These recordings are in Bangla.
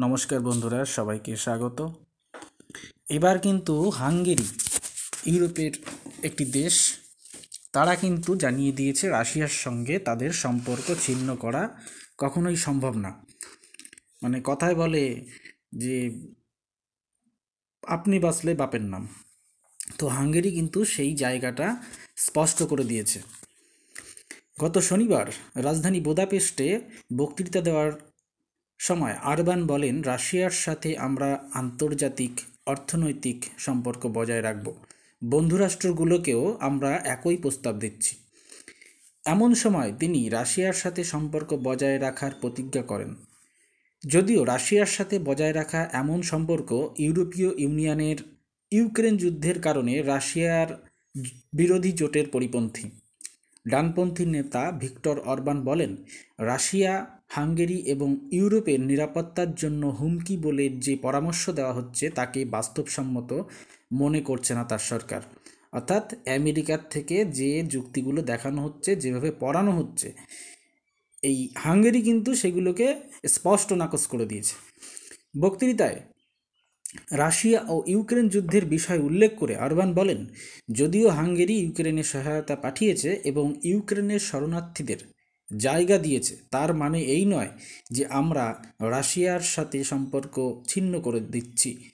নমস্কার বন্ধুরা, সবাইকে স্বাগত। এবার কিন্তু হাঙ্গেরি, ইউরোপের একটি দেশ, তারা কিন্তু জানিয়ে দিয়েছে রাশিয়ার সঙ্গে তাদের সম্পর্ক ছিন্ন করা কখনোই সম্ভব না। মানে কথায় বলে যে, আপনি বাঁচলে বাপের নাম। তো হাঙ্গেরি কিন্তু সেই জায়গাটা স্পষ্ট করে দিয়েছে। গত শনিবার রাজধানী বোদাপেস্টে বক্তৃতা দেওয়ার সময়, আরবান বলেন, রাশিয়ার সাথে আমরা আন্তর্জাতিক অর্থনৈতিক সম্পর্ক বজায় রাখব। বন্ধুরাষ্ট্রগুলোকেও আমরা একই প্রস্তাব দিচ্ছি। এমন সময় তিনি রাশিয়ার সাথে সম্পর্ক বজায় রাখার প্রতিজ্ঞা করেন। যদিও রাশিয়ার সাথে বজায় রাখা এমন সম্পর্ক ইউরোপীয় ইউনিয়নের ইউক্রেন যুদ্ধের কারণে রাশিয়ার বিরোধী জোটের পরিপন্থী। ডানপন্থী নেতা ভিক্টর অরবান বলেন, রাশিয়া হাঙ্গেরি এবং ইউরোপের নিরাপত্তার জন্য হুমকি বলে যে পরামর্শ দেওয়া হচ্ছে তাকে বাস্তবসম্মত মনে করছে না তার সরকার। অর্থাৎ আমেরিকার থেকে যে যুক্তিগুলো দেখানো হচ্ছে, যেভাবে পড়ানো হচ্ছে, এই হাঙ্গেরি কিন্তু সেগুলোকে স্পষ্ট নাকচ করে দিয়েছে। বক্তৃতায় রাশিয়া ও ইউক্রেন যুদ্ধের বিষয় উল্লেখ করে আরবান বলেন, যদিও হাঙ্গেরি ইউক্রেনে সহায়তা পাঠিয়েছে এবং ইউক্রেনের শরণার্থীদের জায়গা দিয়েছে। তার মানে এই নয় যে আমরা রাশিয়ার সাথে সম্পর্ক ছিন্ন করে দিচ্ছি।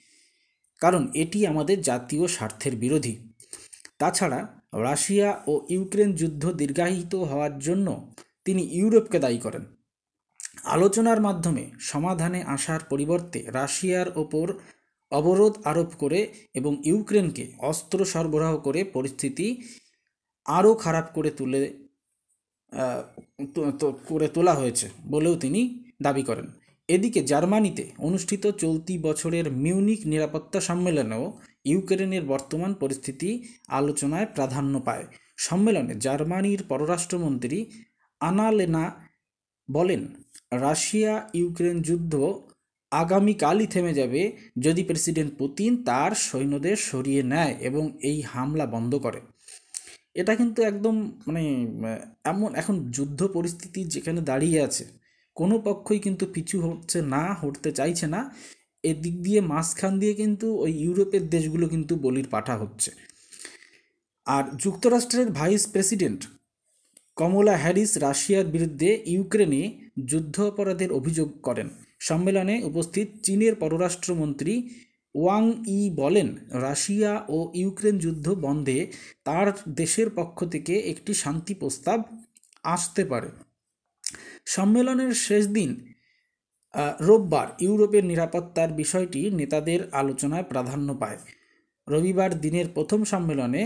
কারণ এটি আমাদের জাতীয় স্বার্থের বিরোধী। তাছাড়া রাশিয়া ও ইউক্রেন যুদ্ধ দীর্ঘায়িত হওয়ার জন্য তিনি ইউরোপকে দায়ী করেন। আলোচনার মাধ্যমে সমাধানে আসার পরিবর্তে রাশিয়ার ওপর অবরোধ আরোপ করে এবং ইউক্রেনকে অস্ত্র সরবরাহ করে পরিস্থিতি আরও খারাপ করে তুলে করে তোলা হয়েছে বলেও তিনি দাবি করেন। এদিকে জার্মানিতে অনুষ্ঠিত চলতি বছরের মিউনিক নিরাপত্তা সম্মেলনেও ইউক্রেনের বর্তমান পরিস্থিতি আলোচনায় প্রাধান্য পায়। সম্মেলনে জার্মানির পররাষ্ট্রমন্ত্রী আনালেনা বলেন, রাশিয়া ইউক্রেন যুদ্ধ আগামীকালই থেমে যাবে যদি প্রেসিডেন্ট পুতিন তার সৈন্যদের সরিয়ে নেয় এবং এই হামলা বন্ধ করে। এটা কিন্তু একদম মানে এমন এখন যুদ্ধ পরিস্থিতি যেখানে দাঁড়িয়ে আছে, কোনো পক্ষই কিন্তু পিছু হচ্ছে না, হটতে চাইছে না। এদিক দিয়ে মাঝখান দিয়ে কিন্তু ওই ইউরোপের দেশগুলো কিন্তু বলির পাঠা হচ্ছে। আর যুক্তরাষ্ট্রের ভাইস প্রেসিডেন্ট কমলা হ্যারিস রাশিয়ার বিরুদ্ধে ইউক্রেনে যুদ্ধ অপরাধের অভিযোগ করেন। সম্মেলনে উপস্থিত চীনের পররাষ্ট্রমন্ত্রী ওয়াং ই বলেন, রাশিয়া ও ইউক্রেন যুদ্ধ বন্ধে তার দেশের পক্ষ থেকে একটি শান্তি প্রস্তাব আসতে পারে। সম্মেলনের শেষ দিন রোববার ইউরোপের নিরাপত্তার বিষয়টি নেতাদের আলোচনায় প্রাধান্য পায়। রবিবার দিনের প্রথম সম্মেলনে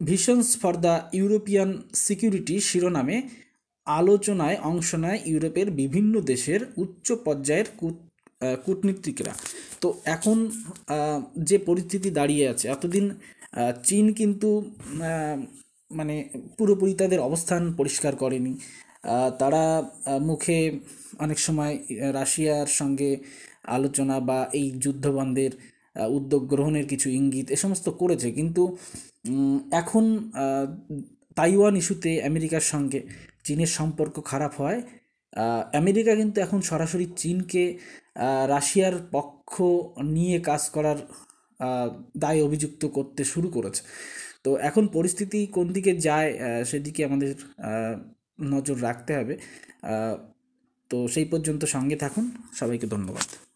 visions for the European security শিরোনামে আলোচনায় অংশ নেয় ইউরোপের বিভিন্ন দেশের উচ্চ পর্যায়ের কূটনীতিকরা। তো এখন যে পরিস্থিতি দাঁড়িয়ে আছে, এতদিন চীন কিন্তু মানে পুরোপুরি তাদের অবস্থান পরিষ্কার করেনি। তারা মুখে অনেক সময় রাশিয়ার সঙ্গে আলোচনা বা এই যুদ্ধবন্ধের উদ্যোগ গ্রহণের কিছু ইঙ্গিত এ সমস্ত করেছে। কিন্তু এখন তাইওয়ান ইস্যুতে আমেরিকার সঙ্গে চীনের সম্পর্ক খারাপ হয়। আমেরিকা কিন্তু এখন সরাসরি চীনকে রাশিয়ার পক্ষ নিয়ে কাজ করার দায় অভিযুক্ত করতে শুরু করেছে। তো এখন পরিস্থিতি কোন দিকে যায় সেদিকে আমাদের নজর রাখতে হবে। তো সেই পর্যন্ত সঙ্গে থাকুন। সবাইকে ধন্যবাদ।